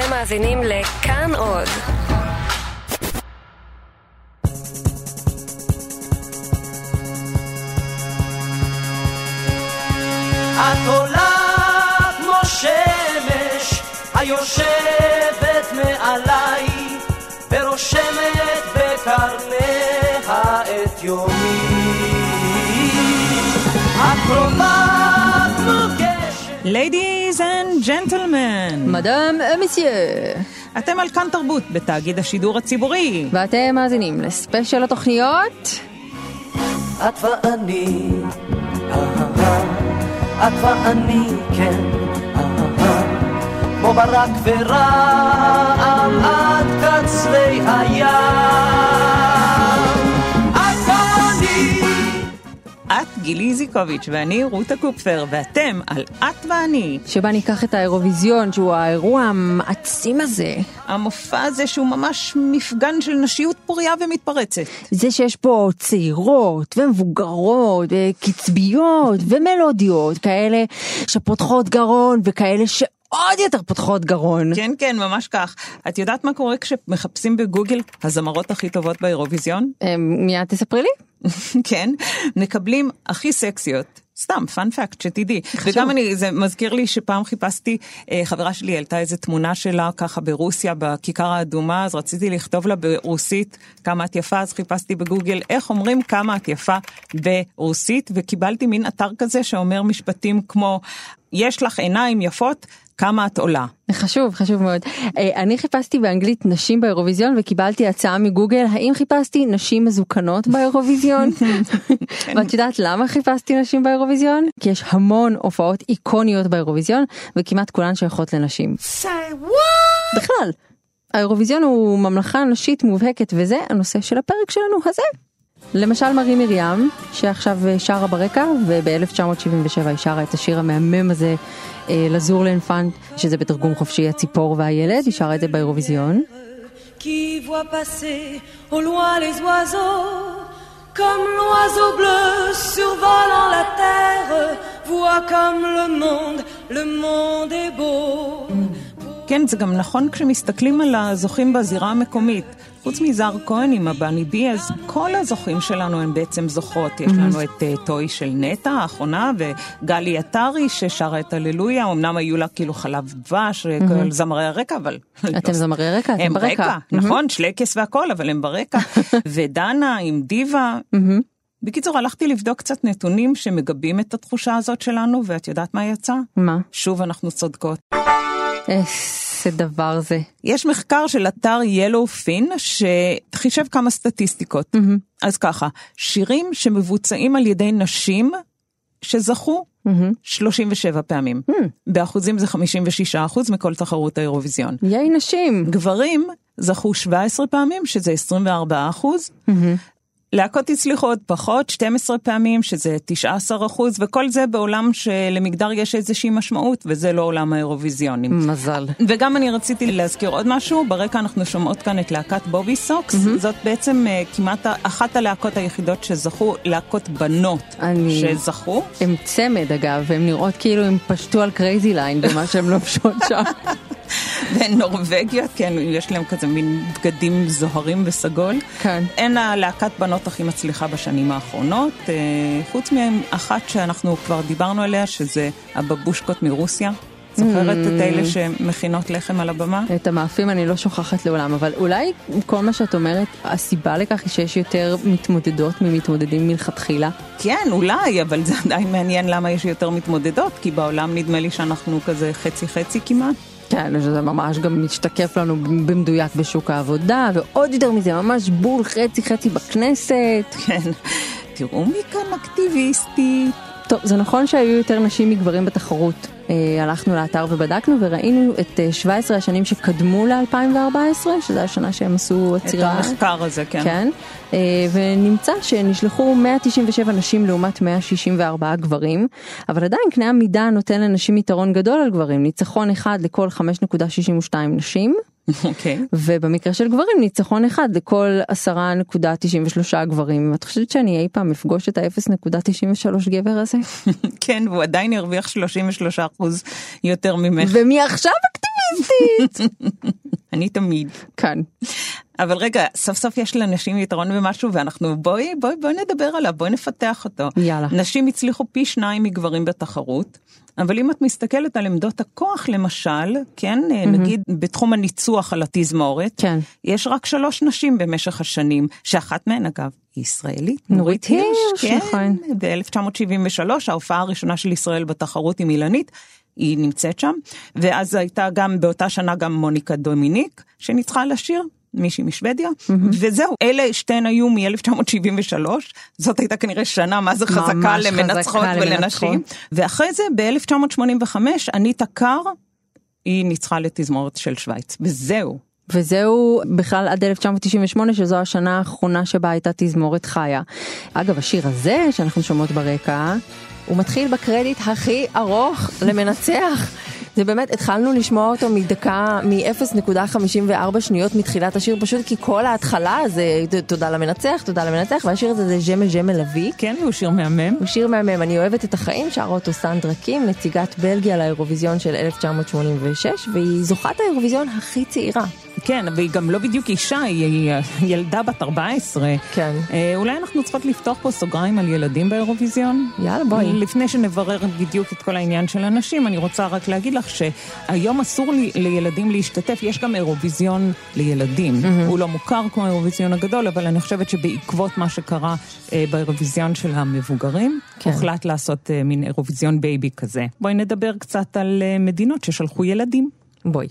אתם מאזינים לכאן עוד. את עולה כמו שמש היושבת מעליי ורושמת בקרניה את יומי. את Ladies and gentlemen, מדאם מסייה, אתם על כאן תרבות בתאגיד השידור הציבורי. ואתם מאזינים לספיישל התוכניות. את ואני, אהה, את ואני, כן, אהה, כמו ברק ורעם עד קצרי הים. גילי איזיקוביץ' ואני רותה קופפר, ואתם על את ואני. שבה ניקח את האירוויזיון שהוא האירוע המעצים הזה המופע הזה שהוא ממש מפגן של נשיות פוריה ומתפרצת. זה שיש פה צעירות ומבוגרות וקצביות ומלודיות כאלה שפותחות גרון וכאלה שעוד יותר פותחות גרון כן, כן, ממש כך. את יודעת מה קורה כשמחפשים בגוגל הזמרות הכי טובות באירוויזיון? אמ, מיד תספרי לי כן, מקבלים הכי סקסיות. סתם, פאנפקט, שתדעי. וגם אני, זה מזכיר לי שפעם חיפשתי, אה, חברה שלי העלתה איזה תמונה שלה ככה ברוסיה, בכיכר האדומה, אז רציתי לכתוב לה ברוסית כמה את יפה, אז חיפשתי בגוגל איך אומרים כמה את יפה ברוסית, וקיבלתי מין אתר כזה שאומר משפטים כמו, יש לך עיניים יפות, כמה את עולה. חשוב חשוב מאוד אה, אני חיפשתי באנגלית נשים באירוויזיון וקיבלתי הצעה מגוגל האם חיפשתי נשים מזוקנות באירוויזיון ואת יודעת למה חיפשתי נשים באירוויזיון כי יש המון הופעות איקוניות באירוויזיון וכמעט כולן שייכות לנשים. בכלל. האירוויזיון הוא ממלכה נשית מובהקת וזה הנושא של הפרק שלנו הזה. למשל מרי מרים שעכשיו שרה ברקע וב-1977 היא שרה את השיר המהמם הזה אה, לזור לאנפנט שזה בתרגום חופשי הציפור והילד היא שרה את זה באירוויזיון. qui voit passer au loin les oiseaux, comme l'oiseau bleu survolant la terre, voit comme le monde, le monde est beau. כן, זה גם נכון כשמסתכלים על הזוכים בזירה המקומית. חוץ מזהר כהן עם הבני בי, אז כל הזוכים שלנו הם בעצם זוכות. יש לנו את uh, טוי של נטע האחרונה, וגלי עטרי ששרה את הללויה, אמנם היו לה כאילו חלב דבש, כל זמרי הרקע, אבל... אתם זמרי רקע? אתם הם ברקע. ברקע, נכון, שלייקס והכל, אבל הם ברקע. ודנה עם דיווה. בקיצור, הלכתי לבדוק קצת נתונים שמגבים את התחושה הזאת שלנו, ואת יודעת מה יצא? מה? שוב אנחנו צודקות. איזה דבר זה. יש מחקר של אתר ילו פין שחישב כמה סטטיסטיקות. אז ככה, שירים שמבוצעים על ידי נשים שזכו 37 פעמים. באחוזים זה 56 אחוז מכל תחרות האירוויזיון. ייי נשים. גברים זכו 17 פעמים, שזה 24 אחוז. להקות הצליחו עוד פחות, 12 פעמים, שזה 19 אחוז, וכל זה בעולם שלמגדר יש איזושהי משמעות, וזה לא עולם האירוויזיונים. מזל. וגם אני רציתי להזכיר עוד משהו, ברקע אנחנו שומעות כאן את להקת בובי סוקס, זאת בעצם אה, כמעט אחת הלהקות היחידות שזכו, להקות בנות אני- שזכו. הם צמד אגב, הם נראות כאילו הם פשטו על קרייזי ליין במה שהם לובשות שם. נורבגיות, כן, יש להם כזה מין בגדים זוהרים וסגול. כן. הן הלהקת בנות הכי מצליחה בשנים האחרונות, אה, חוץ מאחת שאנחנו כבר דיברנו עליה, שזה הבבושקות מרוסיה. זוכרת את אלה שמכינות לחם על הבמה? את המאפים אני לא שוכחת לעולם, אבל אולי כל מה שאת אומרת, הסיבה לכך היא שיש יותר מתמודדות ממתמודדים מלכתחילה. כן, אולי, אבל זה עדיין מעניין למה יש יותר מתמודדות, כי בעולם נדמה לי שאנחנו כזה חצי-חצי כמעט. כן, שזה ממש גם משתקף לנו במדויק בשוק העבודה, ועוד יותר מזה, ממש בול חצי חצי בכנסת. כן. תראו מי כאן אקטיביסטית. טוב, זה נכון שהיו יותר נשים מגברים בתחרות. אה, הלכנו לאתר ובדקנו וראינו את אה, 17 השנים שקדמו ל-2014, שזו השנה שהם עשו את עצירה. המחקר הזה, כן. כן, אה, ונמצא שנשלחו 197 נשים לעומת 164 גברים, אבל עדיין קנה המידה נותן לנשים יתרון גדול על גברים, ניצחון אחד לכל 5.62 נשים, אוקיי. ובמקרה של גברים ניצחון אחד לכל 10.93 גברים. את חושבת שאני אי פעם אפגוש את ה-0.93 גבר הזה? כן, והוא עדיין הרוויח 33 אחוז יותר ממך. ומי עכשיו אקטיביסט? פמיניסטית. אני תמיד. כאן. אבל רגע, סוף סוף יש לנשים יתרון במשהו ואנחנו בואי בואי בואי נדבר עליו, בואי נפתח אותו. יאללה. נשים הצליחו פי שניים מגברים בתחרות, אבל אם את מסתכלת על עמדות הכוח למשל, כן, mm-hmm. נגיד בתחום הניצוח על התזמורת, כן. יש רק שלוש נשים במשך השנים, שאחת מהן אגב היא ישראלית, נורית הירש, כן, נכון. ב-1973 ההופעה הראשונה של ישראל בתחרות עם אילנית. היא נמצאת שם, ואז הייתה גם באותה שנה גם מוניקה דומיניק, שניצחה לשיר, מישהי משוודיה, mm-hmm. וזהו, אלה שתיהן היו מ-1973, זאת הייתה כנראה שנה מה זה חזקה למנצחות חזקה ולנשים, למנצחות. ואחרי זה ב-1985 אניטה קאר, היא ניצחה לתזמורת של שווייץ, וזהו. וזהו בכלל עד 1998 שזו השנה האחרונה שבה הייתה תזמורת חיה. אגב השיר הזה שאנחנו שומעות ברקע, הוא מתחיל בקרדיט הכי ארוך למנצח. זה באמת, התחלנו לשמוע אותו מדקה, מ-0.54 שניות מתחילת השיר, פשוט כי כל ההתחלה זה תודה למנצח, תודה למנצח, והשיר הזה זה ז'מל ז'מל אבי. כן, הוא שיר מהמם. הוא שיר מהמם, אני אוהבת את החיים, שרה אותו סנדרה קים, נציגת בלגיה לאירוויזיון של 1986, והיא זוכת האירוויזיון הכי צעירה. כן, והיא גם לא בדיוק אישה, היא ילדה בת 14. כן. אה, אולי אנחנו צריכות לפתוח פה סוגריים על ילדים באירוויזיון? יאללה, בואי. לפני שנברר בדיוק את כל העניין של הנשים, אני רוצה רק להגיד לך שהיום אסור לי, לילדים להשתתף, יש גם אירוויזיון לילדים. Mm-hmm. הוא לא מוכר כמו האירוויזיון הגדול, אבל אני חושבת שבעקבות מה שקרה אה, באירוויזיון של המבוגרים, כן. הוחלט לעשות אה, מין אירוויזיון baby כזה. בואי נדבר קצת על אה, מדינות ששלחו ילדים. בואי.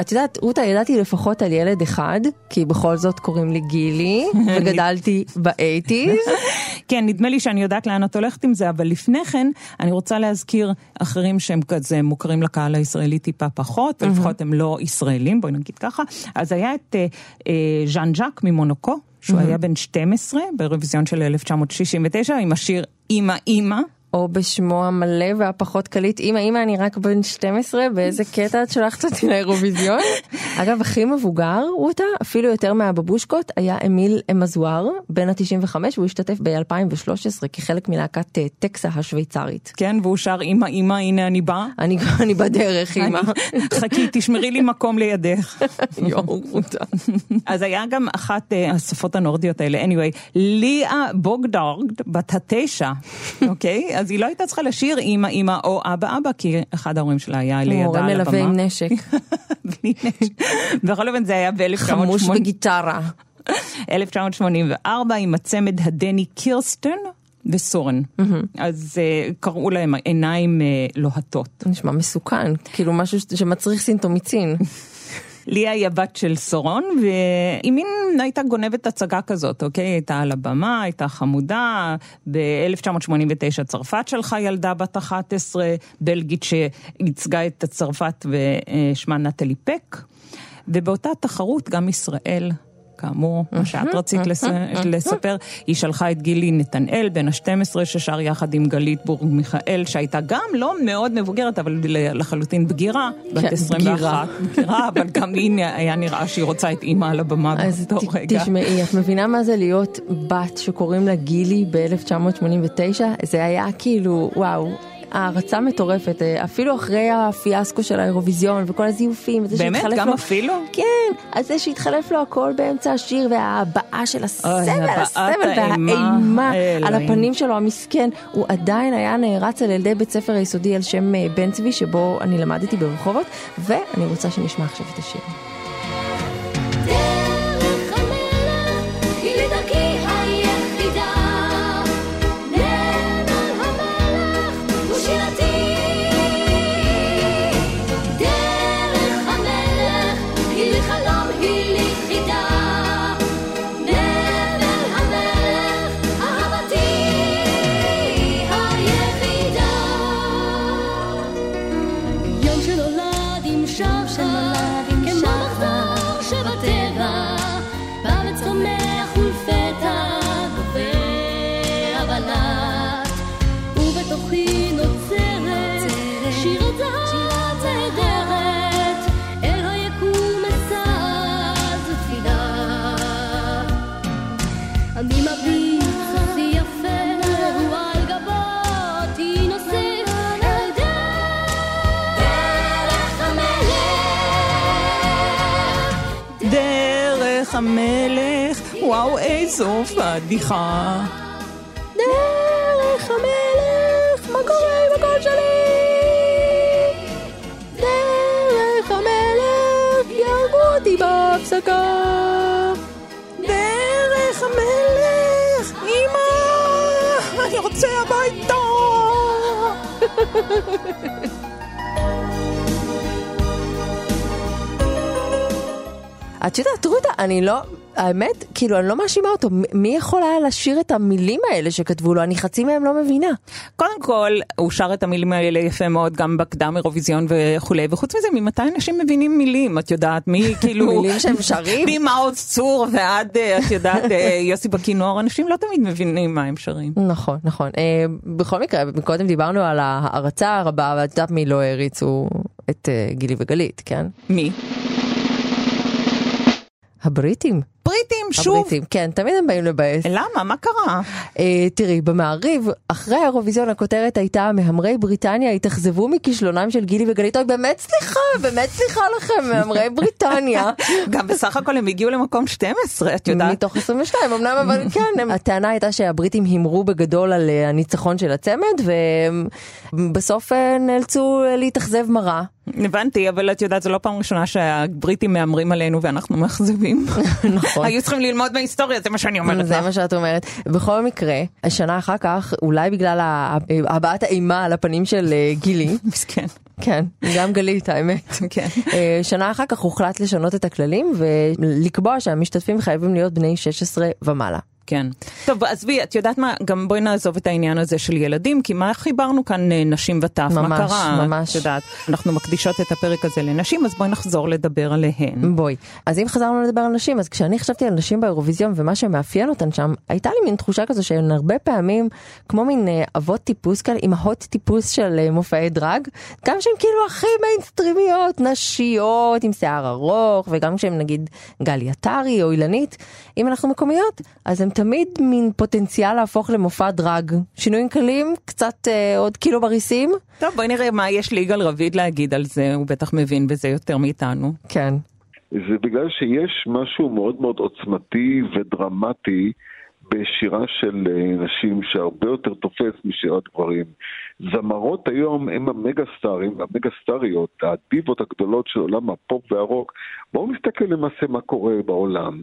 את יודעת, רותה, ידעתי לפחות על ילד אחד, כי בכל זאת קוראים לי גילי, וגדלתי ב eighties. כן, נדמה לי שאני יודעת לאן את הולכת עם זה, אבל לפני כן, אני רוצה להזכיר אחרים שהם כזה מוכרים לקהל הישראלי טיפה פחות, ולפחות הם לא ישראלים, בואי נגיד ככה. אז היה את אה, אה, ז'אן ז'אק ממונוקו, שהוא היה בן 12 באירוויזיון של 1969, עם השיר אימא אימא. או בשמו המלא והפחות קליט, אמא אמא אני רק בן 12, באיזה קטע את שולחת אותי לאירוויזיון? אגב, הכי מבוגר, רותה, אפילו יותר מהבבושקות, היה אמיל אמזואר, בן ה-95, והוא השתתף ב-2013 כחלק מלהקת אה, טקסה השוויצרית. כן, והוא שר אימא אימא, הנה אני בא. אני, אני בדרך, אמא. חכי, תשמרי לי מקום לידך. יואו. אז היה גם אחת אה, השפות הנורדיות האלה, anyway, ליאה בוגדארד, בת התשע, אוקיי? אז היא לא הייתה צריכה לשיר אימא אימא או אבא אבא, כי אחד ההורים שלה היה לידה על הבמה. מלווה עם נשק, בלי נשק. בכל אופן זה היה חמוש ב-1984 בגיטרה. עם הצמד הדני קירסטן וסורן. אז uh, קראו להם עיניים uh, לוהטות. נשמע מסוכן, כאילו משהו ש- שמצריך סינטומיצין. ליה היא הבת של סורון, והיא מין הייתה גונבת הצגה כזאת, אוקיי? הייתה על הבמה, הייתה חמודה. ב-1989 צרפת שלחה ילדה בת 11, בלגית שייצגה את צרפת ושמה נטלי פק. ובאותה תחרות גם ישראל. כאמור, מה שאת רצית לס... לספר, היא שלחה את גילי נתנאל, בן ה-12, ששר יחד עם גלית בורג מיכאל, שהייתה גם לא מאוד מבוגרת, אבל לחלוטין בגירה, בת כן, 21. בגירה. אבל גם היא היה נראה שהיא רוצה את אימא על הבמה אז באותו רגע. תשמעי, את מבינה מה זה להיות בת שקוראים לה גילי ב-1989? זה היה כאילו, וואו. הערצה מטורפת, אה, אפילו אחרי הפיאסקו של האירוויזיון וכל הזיופים. באמת? גם לו- אפילו? כן, אז זה שהתחלף לו הכל באמצע השיר וההבעה של הסבל, הסבל האימה, והאימה על. הפנים שלו המסכן, הוא עדיין היה נערץ על ילדי בית ספר היסודי על שם אה, בן צבי שבו אני למדתי ברחובות, ואני רוצה שנשמע עכשיו את השיר. המלך, וואו איזו פדיחה. דרך המלך, מה קורה עם הקול שלי? דרך המלך, יהרגו אותי בהפסקה. דרך המלך, אמא, אני רוצה הביתה. את יודעת, רותה, אני לא, האמת, כאילו, אני לא מאשימה אותו. מי יכול היה לשיר את המילים האלה שכתבו לו? אני חצי מהם לא מבינה. קודם כל, הוא שר את המילים האלה יפה מאוד גם בקדם אירוויזיון וכולי, וחוץ מזה, ממתי אנשים מבינים מילים? את יודעת, מי כאילו... מילים שהם שרים? ממעוז צור ועד, אה, את יודעת, אה, יוסי בכינור, אנשים לא תמיד מבינים מה הם שרים. נכון, נכון. אה, בכל מקרה, קודם דיברנו על ההערצה הרבה, ואת יודעת מי לא העריצו את גילי וגלית, כן? מי? הבריטים. בריטים, שוב. הבריטים, כן, תמיד הם באים לבאס. למה? מה קרה? אה, תראי, במעריב, אחרי האירוויזיון הכותרת הייתה מהמרי בריטניה התאכזבו מכישלונם של גילי וגלית. אוי, באמת סליחה, באמת סליחה לכם, מהמרי בריטניה. גם בסך הכל הם הגיעו למקום 12, את יודעת. מתוך 22, אמנם, אבל כן, הם- הטענה הייתה שהבריטים הימרו בגדול על אה, הניצחון של הצמד, ובסוף אה, נאלצו אה, להתאכזב מרה. הבנתי, אבל את יודעת, זו לא פעם ראשונה שהבריטים מהמרים עלינו ואנחנו מאכזבים. נכון. היו צריכים ללמוד מההיסטוריה, זה מה שאני אומרת זה. מה שאת אומרת. בכל מקרה, שנה אחר כך, אולי בגלל הבעת האימה על הפנים של אה, גילי, מסכן. כן, גם גלית האמת. כן. אה, שנה אחר כך הוחלט לשנות את הכללים ולקבוע שהמשתתפים חייבים להיות בני 16 ומעלה. כן. טוב, עזבי, את יודעת מה, גם בואי נעזוב את העניין הזה של ילדים, כי מה חיברנו כאן אה, נשים וטף? מה ממש, קרה? ממש. את יודעת, אנחנו מקדישות את הפרק הזה לנשים, אז בואי נחזור לדבר עליהן. בואי. אז אם חזרנו לדבר על נשים, אז כשאני חשבתי על נשים באירוויזיון ומה שמאפיין אותן שם, הייתה לי מין תחושה כזו שהן הרבה פעמים כמו מין אה, אבות טיפוס כאלה, אימהות טיפוס של אה, מופעי דרג, גם שהן כאילו הכי מיינסטרימיות, נשיות, עם שיער ארוך, וגם כשהן נגיד גלי עטרי או אילנית, אם אנחנו מקומיות, אז הן תמיד מין פוטנציאל להפוך למופע דרג. שינויים קלים, קצת אה, עוד קילו בריסים. טוב, בואי נראה מה יש ליגאל רביד להגיד על זה, הוא בטח מבין בזה יותר מאיתנו. כן. זה בגלל שיש משהו מאוד מאוד עוצמתי ודרמטי בשירה של אה, נשים שהרבה יותר תופס משירת גברים. זמרות היום הם המגה סטארים, המגה סטאריות, הדיבות הגדולות של עולם הפופ והרוק. בואו נסתכל למעשה מה קורה בעולם.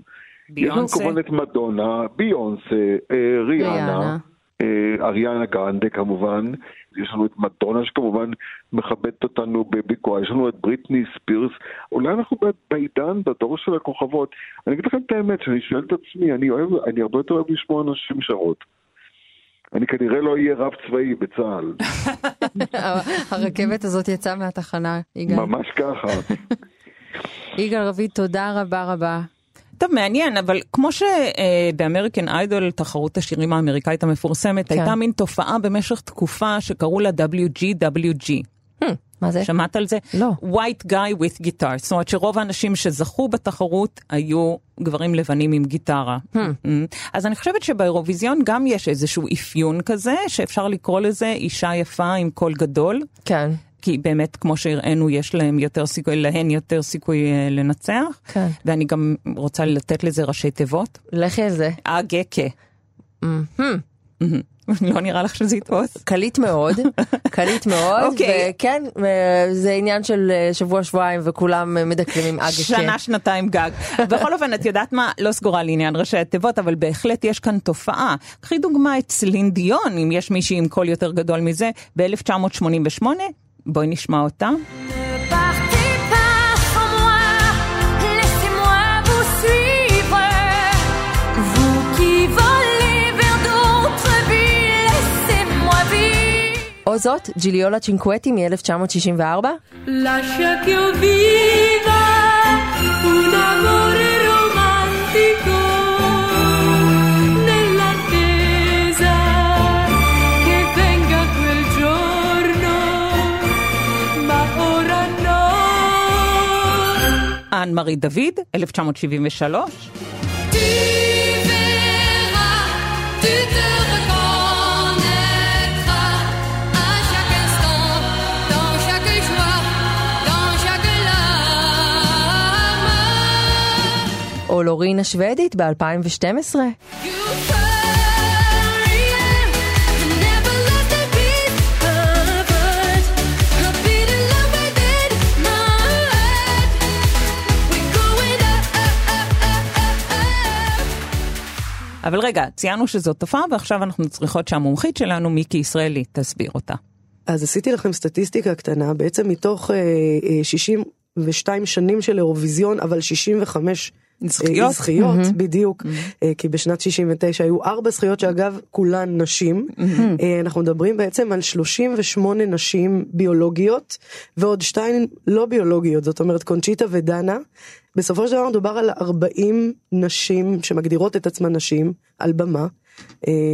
יש לנו ביונסה. כמובן את מדונה, ביונסה, אה, ריאנה. אה, אריאנה גרנדה כמובן, יש לנו את מדונה שכמובן מכבדת אותנו בביקורה, יש לנו את בריטני ספירס, אולי אנחנו בעידן, בדור של הכוכבות. אני אגיד לכם את האמת, שאני שואל את עצמי, אני אוהב, אני הרבה יותר אוהב לשמוע נשים שרות. אני כנראה לא אהיה רב צבאי בצה"ל, הרכבת הזאת יצאה מהתחנה, יגאל. ממש ככה. יגאל רביד, תודה רבה רבה. טוב, מעניין, אבל כמו שבאמריקן איידול, תחרות השירים האמריקאית המפורסמת, כן. הייתה מין תופעה במשך תקופה שקראו לה WGWG. מה זה? שמעת על זה? לא. White Guy with Guitar. זאת אומרת שרוב האנשים שזכו בתחרות היו גברים לבנים עם גיטרה. Mm. אז אני חושבת שבאירוויזיון גם יש איזשהו אפיון כזה, שאפשר לקרוא לזה אישה יפה עם קול גדול. כן. כי באמת, כמו שהראינו, יש להם יותר סיכוי, להן יותר סיכוי אה, לנצח. כן. ואני גם רוצה לתת לזה ראשי תיבות. לכי על זה. אגקה. לא נראה לך שזה יתפוס? קליט מאוד, קליט מאוד, אוקיי. וכן, אה, זה עניין של אה, שבוע-שבועיים וכולם מדקלמים אגה. שנה, שנתיים גג. בכל אופן, את יודעת מה? לא סגורה לעניין ראשי התיבות, אבל בהחלט יש כאן תופעה. קחי דוגמה את סלין דיון, אם יש מישהי עם קול יותר גדול מזה, ב-1988, בואי נשמע אותה. או זאת, ג'יליולה צ'ינקווטי מ-1964. Lascia che io viva un amore romantico אן מארי דוד, 1973. Tu verras, tu te reconnaîtras à chaque instant, dans chaque joie, dans chaque larme. או או לורין השוודית ב-2012. אבל רגע, ציינו שזאת תופעה ועכשיו אנחנו צריכות שהמומחית שלנו, מיקי ישראלי, תסביר אותה. אז עשיתי לכם סטטיסטיקה קטנה, בעצם מתוך אה, אה, 62 שנים של אירוויזיון, אבל 65 זכיות. זכיות, mm-hmm. בדיוק, mm-hmm. כי בשנת 69 היו ארבע זכיות שאגב כולן נשים. Mm-hmm. אנחנו מדברים בעצם על 38 נשים ביולוגיות ועוד שתיים לא ביולוגיות, זאת אומרת קונצ'יטה ודנה. בסופו של דבר מדובר על 40 נשים שמגדירות את עצמן נשים על במה,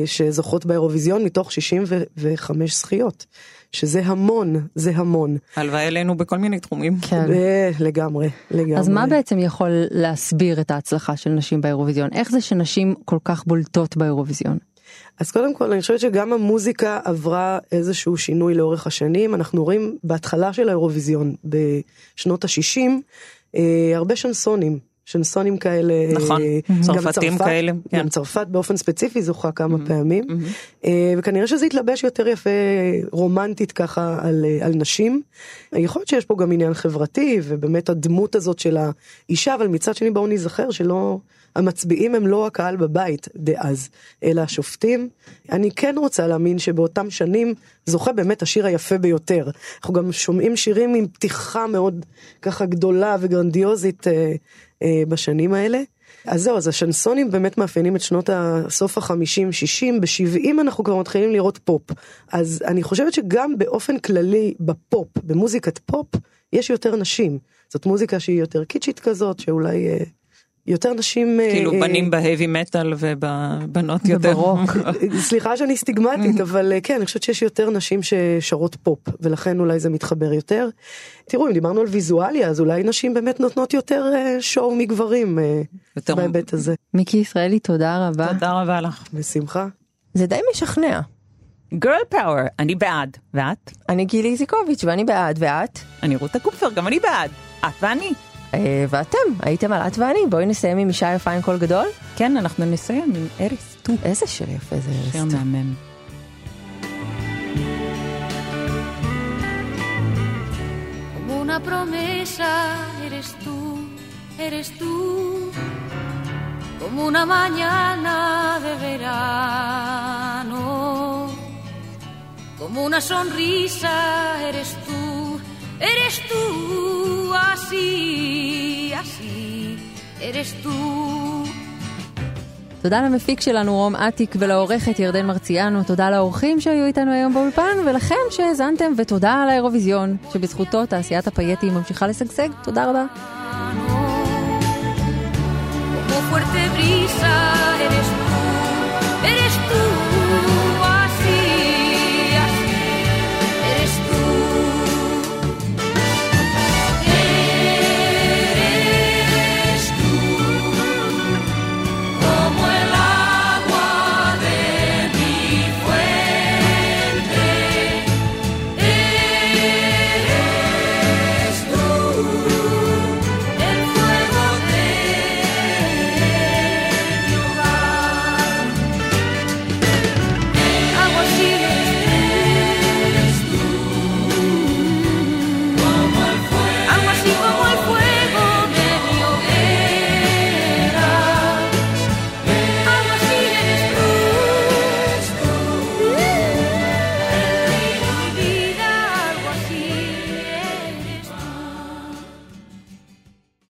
שזוכות באירוויזיון מתוך 65 זכיות. שזה המון, זה המון. הלוואי עלינו בכל מיני תחומים. כן. לגמרי, לגמרי. אז מה בעצם יכול להסביר את ההצלחה של נשים באירוויזיון? איך זה שנשים כל כך בולטות באירוויזיון? אז קודם כל אני חושבת שגם המוזיקה עברה איזשהו שינוי לאורך השנים. אנחנו רואים בהתחלה של האירוויזיון בשנות ה-60 אה, הרבה שנסונים. שנסונים כאלה, נכון, גם צרפתים צרפת, כאלה, גם כן. צרפת באופן ספציפי זוכה כמה פעמים, אה, וכנראה שזה התלבש יותר יפה רומנטית ככה על, אה, על נשים. יכול להיות שיש פה גם עניין חברתי ובאמת הדמות הזאת של האישה, אבל מצד שני בואו נזכר שלא, המצביעים הם לא הקהל בבית דאז, אלא השופטים. אני כן רוצה להאמין שבאותם שנים זוכה באמת השיר היפה ביותר. אנחנו גם שומעים שירים עם פתיחה מאוד ככה גדולה וגרנדיוזית אה, אה, בשנים האלה. אז זהו, אז השנסונים באמת מאפיינים את שנות סוף החמישים, שישים, בשבעים אנחנו כבר מתחילים לראות פופ. אז אני חושבת שגם באופן כללי בפופ, במוזיקת פופ, יש יותר נשים. זאת מוזיקה שהיא יותר קיצ'ית כזאת, שאולי אה, יותר נשים... אה, כאילו אה, בנים ב heavy metal ובנות יותר. וברוק. סליחה שאני סטיגמטית, אבל אה, כן, אני חושבת שיש יותר נשים ששרות פופ, ולכן אולי זה מתחבר יותר. תראו, אם דיברנו על ויזואליה, אז אולי נשים באמת נותנות יותר אה, show מגברים אה, יותר- בהיבט הזה. מיקי ישראלי, תודה רבה. תודה רבה לך. בשמחה. זה די משכנע. girl power, אני בעד. ואת? אני גילי איזיקוביץ' ואני בעד, ואת? אני רותה קופר, גם אני בעד. את ואני. אה, ואתם, הייתם על את ואני, בואי נסיים עם אישה יפה עם קול גדול. כן, אנחנו נסיים עם Eres tú. איזה שיר יפה זה Eres. שיר מהמם. Una promesa eres tú, eres tú, como una mañana de verano, como una sonrisa eres tú, eres tú, así, así, eres tú. תודה למפיק שלנו רום אטיק ולעורכת ירדן מרציאנו, תודה לאורחים שהיו איתנו היום באולפן ולכם שהאזנתם ותודה על האירוויזיון, שבזכותו תעשיית הפייטים ממשיכה לשגשג, תודה רבה. Fuerte brisa eres tú.